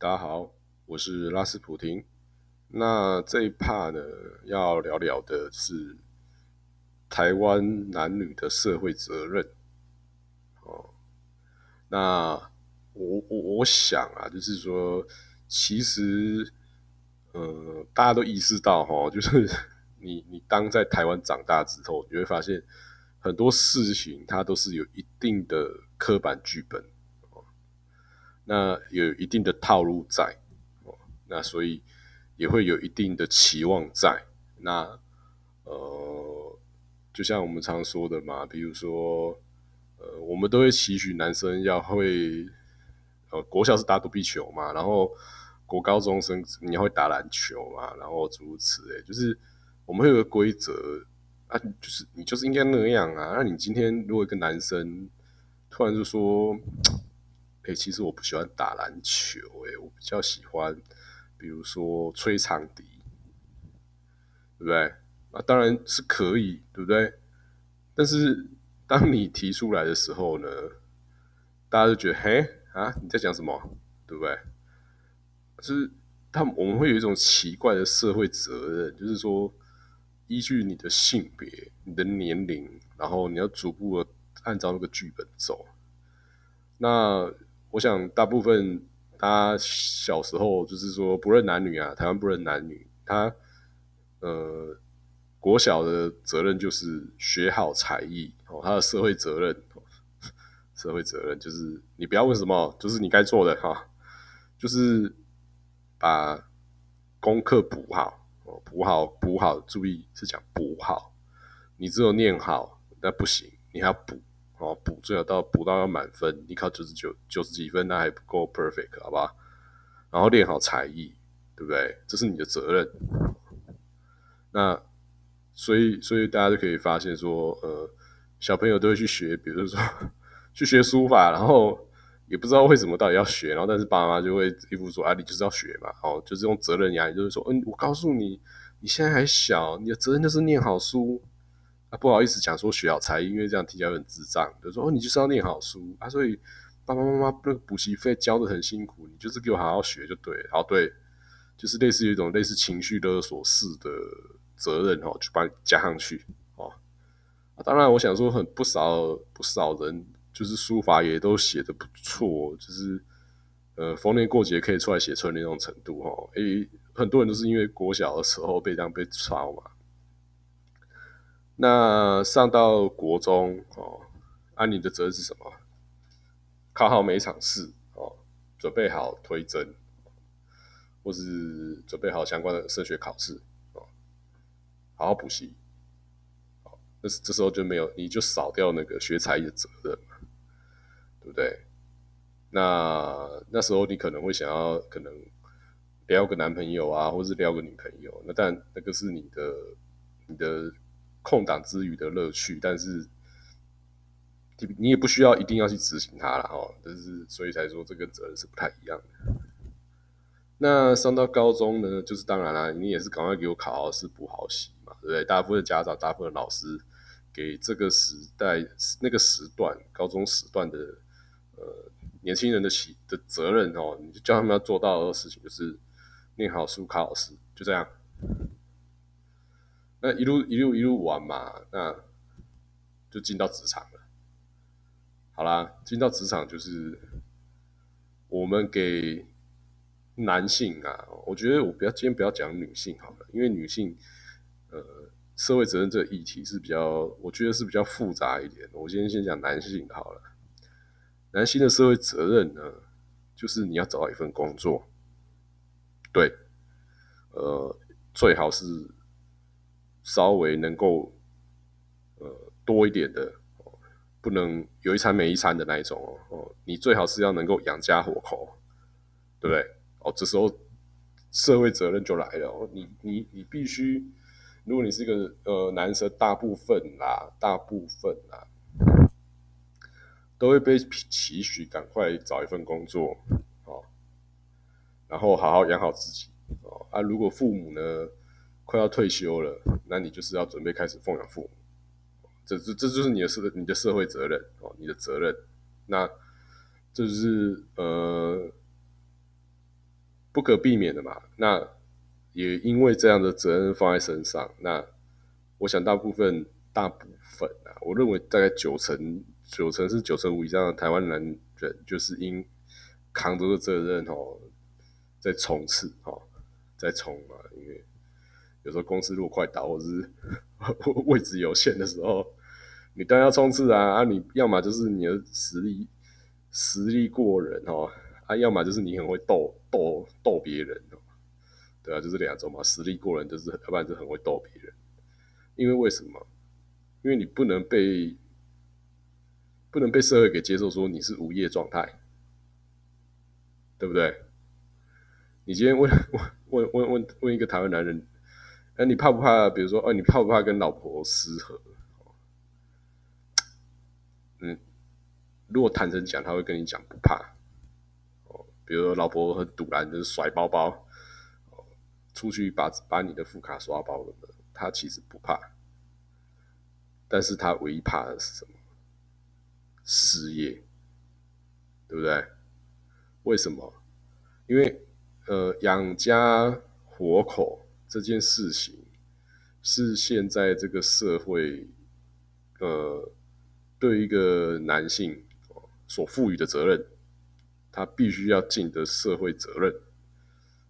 大家好，我是拉斯普廷。那这一 part 呢，要聊聊的是台湾男女的社会责任。哦，那我我我想啊，就是说，其实，呃，大家都意识到哈，就是你你当在台湾长大之后，你会发现很多事情它都是有一定的刻板剧本。那有一定的套路在，哦，那所以也会有一定的期望在。那呃，就像我们常说的嘛，比如说，呃，我们都会期许男生要会，呃，国小是打躲避球嘛，然后国高中生你要会打篮球嘛，然后诸如此类，就是我们会有个规则啊，就是你就是应该那样啊。那你今天如果一个男生突然就说，哎，其实我不喜欢打篮球，哎，我比较喜欢，比如说吹长笛，对不对？啊，当然是可以，对不对？但是当你提出来的时候呢，大家就觉得，嘿，啊，你在讲什么？对不对？就是他们我们会有一种奇怪的社会责任，就是说，依据你的性别、你的年龄，然后你要逐步的按照那个剧本走，那。我想大部分他小时候就是说不认男女啊，台湾不认男女。他呃国小的责任就是学好才艺哦，他的社会责任，社会责任就是你不要问什么，就是你该做的哈，就是把功课补好哦，补好补好，注意是讲补好，你只有念好那不行，你还要补。哦，补最好到补到要满分，你考九十九九十几分，那还不够 perfect，好吧？然后练好才艺，对不对？这是你的责任。那所以，所以大家就可以发现说，呃，小朋友都会去学，比如说去学书法，然后也不知道为什么到底要学，然后但是爸妈就会一副说啊，你就是要学嘛，哦，就是用责任压力，就是说，嗯，我告诉你，你现在还小，你的责任就是念好书。啊，不好意思讲说学好才艺，因为这样听起来很智障。就说哦，你就是要念好书啊，所以爸爸妈妈那个补习费交的很辛苦，你就是给我好好学就对。好，对，就是类似于一种类似情绪勒索式的责任哦，就把你加上去哦。当然，我想说很不少不少人就是书法也都写的不错，就是呃逢年过节可以出来写春联那种程度哦。诶，很多人都是因为国小的时候被这样被抄嘛。那上到国中哦，按你的责任是什么？考好每一场试哦，准备好推甄，或是准备好相关的升学考试哦，好好补习。好，那这时候就没有，你就少掉那个学才的责任嘛，对不对？那那时候你可能会想要，可能撩个男朋友啊，或是撩个女朋友，那但那个是你的，你的。空档之余的乐趣，但是你也不需要一定要去执行它了哦。但是所以才说这个责任是不太一样的。那上到高中呢，就是当然啦，你也是赶快给我考好试补好习嘛，对不对？大部分家长、大部分老师给这个时代那个时段高中时段的呃年轻人的起的责任哦，你就叫他们要做到的事情就是念好书、考好试，就这样。那一路一路一路玩嘛，那就进到职场了。好啦，进到职场就是我们给男性啊，我觉得我不要今天不要讲女性好了，因为女性呃社会责任这个议题是比较，我觉得是比较复杂一点。我今天先讲男性好了，男性的社会责任呢，就是你要找到一份工作，对，呃，最好是。稍微能够呃多一点的，不能有一餐没一餐的那一种哦。你最好是要能够养家活口，对不对？哦，这时候社会责任就来了。你你你必须，如果你是一个呃男生，大部分啦，大部分啦，都会被期许赶快找一份工作哦，然后好好养好自己哦。啊，如果父母呢？快要退休了，那你就是要准备开始奉养父母，这这这就是你的社你的社会责任哦，你的责任。那这是呃，不可避免的嘛。那也因为这样的责任放在身上，那我想大部分大部分啊，我认为大概九成九成是九成五以上的台湾男人，就是因扛着这责任哦，在冲刺哦，在冲嘛。因为有时候公司如果快倒，或者是 位置有限的时候，你当然要冲刺啊！啊，你要么就是你的实力实力过人哦，啊，要么就是你很会逗逗逗别人哦，对啊，就是两种嘛。实力过人就是，要不然就很会逗别人。因为为什么？因为你不能被不能被社会给接受，说你是无业状态，对不对？你今天问问问问问问一个台湾男人，哎，你怕不怕？比如说，哦，你怕不怕跟老婆失和？嗯，如果坦诚讲，他会跟你讲不怕。哦，比如说老婆很堵然，就是甩包包，哦出去把把你的副卡刷爆了。他其实不怕，但是他唯一怕的是什么？失业，对不对？为什么？因为呃，养家活口这件事情是现在这个社会呃，对一个男性所赋予的责任，他必须要尽的社会责任，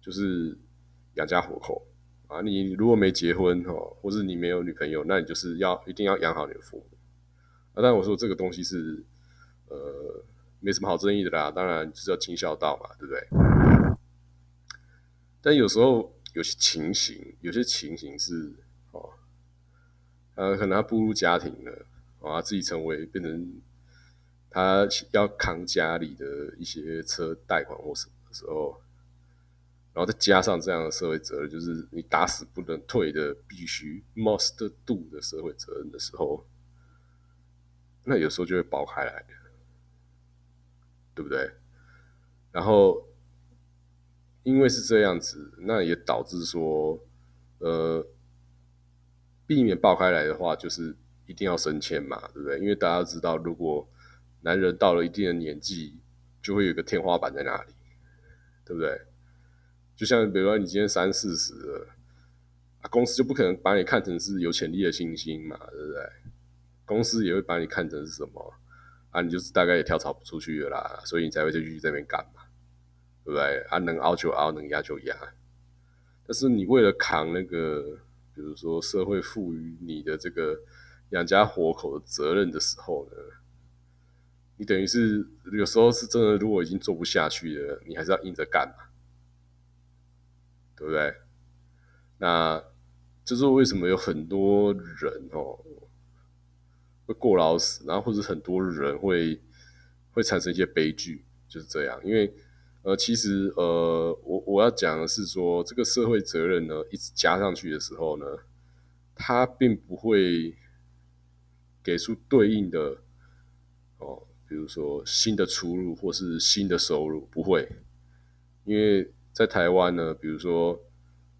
就是养家糊口。啊，你如果没结婚哈，或是你没有女朋友，那你就是要一定要养好你的父母。啊，但我说这个东西是呃没什么好争议的啦，当然就是要尽孝道嘛，对不对？但有时候有些情形，有些情形是哦，呃，可能他步入家庭了，啊，自己成为变成他要扛家里的一些车贷款或什么的时候。然后再加上这样的社会责任，就是你打死不能退的，必须 must do 的社会责任的时候，那有时候就会爆开来，对不对？然后因为是这样子，那也导致说，呃，避免爆开来的话，就是一定要升迁嘛，对不对？因为大家知道，如果男人到了一定的年纪，就会有个天花板在那里，对不对？就像比如说你今天三四十了，啊，公司就不可能把你看成是有潜力的新星嘛，对不对？公司也会把你看成是什么啊？你就是大概也跳槽不出去了啦，所以你才会就继续在那边干嘛，对不对？啊，能熬就熬，能压就压。但是你为了扛那个，比如说社会赋予你的这个养家活口的责任的时候呢，你等于是有时候是真的，如果已经做不下去了，你还是要硬着干嘛。对不对？那这是为什么有很多人哦会过劳死，然后或者很多人会会产生一些悲剧，就是这样。因为呃，其实呃，我我要讲的是说，这个社会责任呢，一直加上去的时候呢，它并不会给出对应的哦，比如说新的出路或是新的收入，不会，因为。在台湾呢，比如说，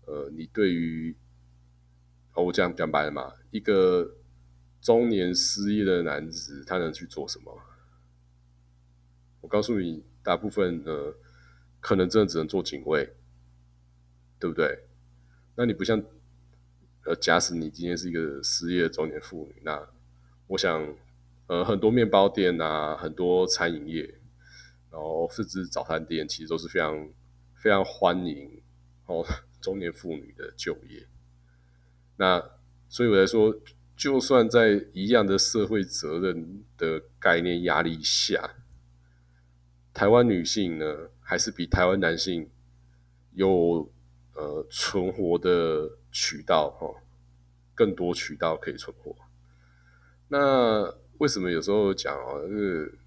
呃，你对于，哦，我讲讲白了嘛，一个中年失业的男子，他能去做什么？我告诉你，大部分呃，可能真的只能做警卫，对不对？那你不像，呃，假使你今天是一个失业的中年妇女，那我想，呃，很多面包店啊，很多餐饮业，然后甚至早餐店，其实都是非常。非常欢迎哦，中年妇女的就业。那所以我来说，就算在一样的社会责任的概念压力下，台湾女性呢，还是比台湾男性有呃存活的渠道哈，更多渠道可以存活。那为什么有时候讲哦，是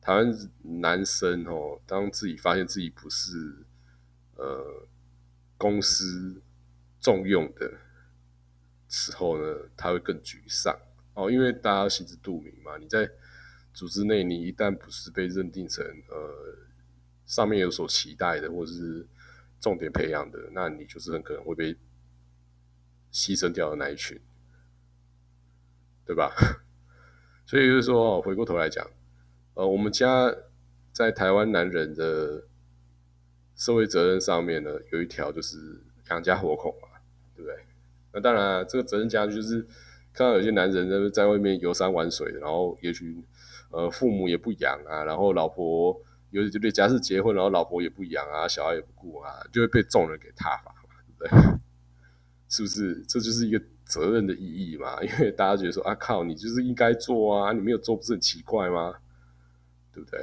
台湾男生哦，当自己发现自己不是。呃，公司重用的时候呢，他会更沮丧哦，因为大家心知肚明嘛。你在组织内，你一旦不是被认定成呃上面有所期待的，或者是重点培养的，那你就是很可能会被牺牲掉的那一群，对吧？所以就是说，回过头来讲，呃，我们家在台湾男人的。社会责任上面呢，有一条就是养家活口嘛，对不对？那当然，这个责任家就是看到有些男人在在外面游山玩水，然后也许呃父母也不养啊，然后老婆有对假设结婚，然后老婆也不养啊，小孩也不顾啊，就会被众人给踏伐嘛，对不对？是不是？这就是一个责任的意义嘛？因为大家觉得说啊靠，你就是应该做啊，你没有做不是很奇怪吗？对不对？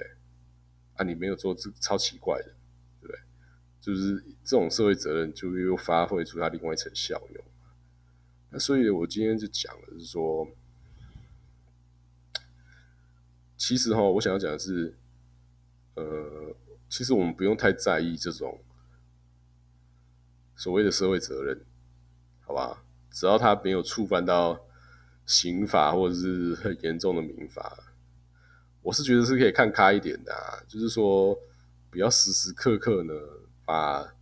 啊，你没有做这超奇怪的。对不对就是这种社会责任，就又发挥出它另外一层效用。那所以，我今天就讲的是说，其实哈，我想要讲的是，呃，其实我们不用太在意这种所谓的社会责任，好吧？只要他没有触犯到刑法或者是很严重的民法，我是觉得是可以看开一点的。就是说，不要时时刻刻呢。把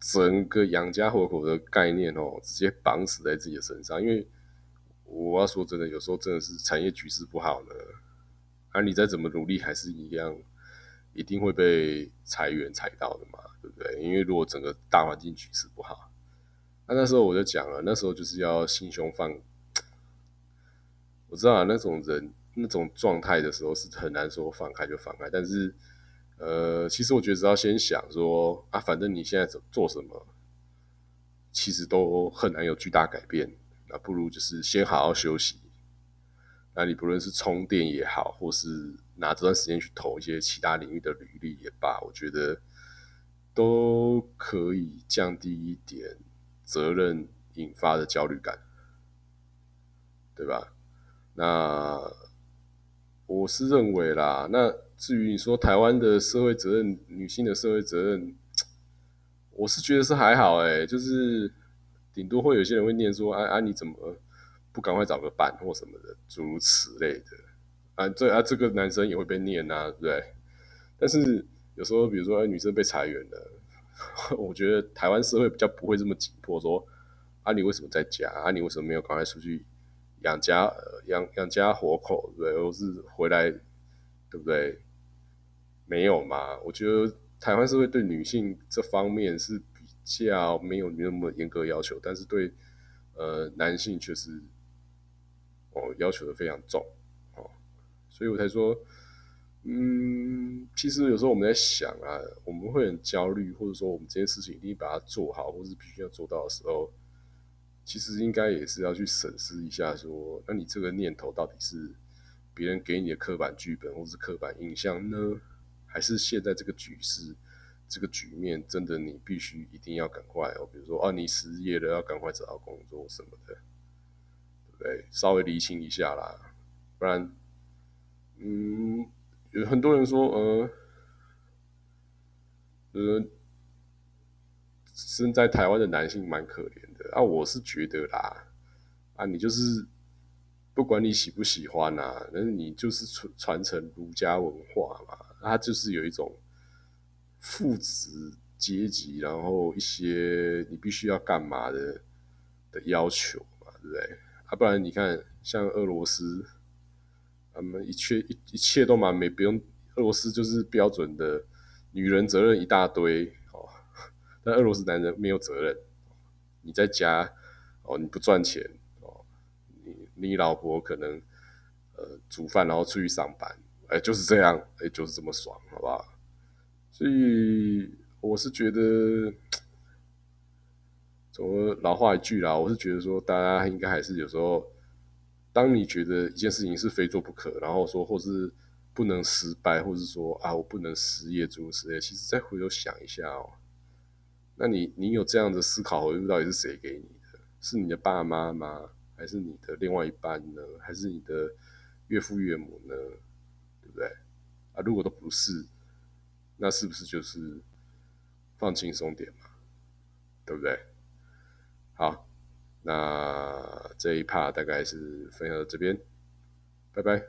整个养家活口的概念哦，直接绑死在自己的身上，因为我要说真的，有时候真的是产业局势不好呢，而你再怎么努力，还是一样，一定会被裁员裁到的嘛，对不对？因为如果整个大环境局势不好，那那时候我就讲了，那时候就是要心胸放，我知道啊，那种人那种状态的时候是很难说放开就放开，但是。呃，其实我觉得只要先想说啊，反正你现在做做什么，其实都很难有巨大改变。那不如就是先好好休息。那你不论是充电也好，或是拿这段时间去投一些其他领域的履历也罢，我觉得都可以降低一点责任引发的焦虑感，对吧？那我是认为啦，那。至于你说台湾的社会责任，女性的社会责任，我是觉得是还好哎，就是顶多会有些人会念说，啊啊你怎么不赶快找个伴或什么的，诸如此类的，啊这啊这个男生也会被念啊，对不对？但是有时候比如说哎女生被裁员了，我觉得台湾社会比较不会这么紧迫，说啊你为什么在家？啊你为什么没有赶快出去养家养养家活口？对，或是回来，对不对？没有嘛？我觉得台湾社会对女性这方面是比较没有那么严格要求，但是对呃男性却是哦要求的非常重哦，所以我才说，嗯，其实有时候我们在想啊，我们会很焦虑，或者说我们这件事情一定把它做好，或是必须要做到的时候，其实应该也是要去审视一下，说那你这个念头到底是别人给你的刻板剧本，或是刻板印象呢？还是现在这个局势，这个局面真的你必须一定要赶快哦，比如说啊，你失业了要赶快找到工作什么的，对？稍微厘清一下啦，不然，嗯，有很多人说，呃，呃，生在台湾的男性蛮可怜的啊，我是觉得啦，啊，你就是不管你喜不喜欢呐，但是你就是传传承儒家文化嘛。他就是有一种父子阶级，然后一些你必须要干嘛的的要求嘛，对不对？啊，不然你看，像俄罗斯，他们一切一一切都蛮没不用，俄罗斯就是标准的女人责任一大堆哦，但俄罗斯男人没有责任，你在家哦，你不赚钱哦，你你老婆可能呃煮饭，然后出去上班。哎，就是这样，哎，就是这么爽，好不好？所以我是觉得，我老话一句啦，我是觉得说，大家应该还是有时候，当你觉得一件事情是非做不可，然后说或是不能失败，或是说啊，我不能失业诸如此类，其实再回头想一下哦，那你你有这样的思考回路，到底是谁给你的？是你的爸妈吗？还是你的另外一半呢？还是你的岳父岳母呢？对不对啊？如果都不是，那是不是就是放轻松点嘛？对不对？好，那这一趴大概是分享到这边，拜拜。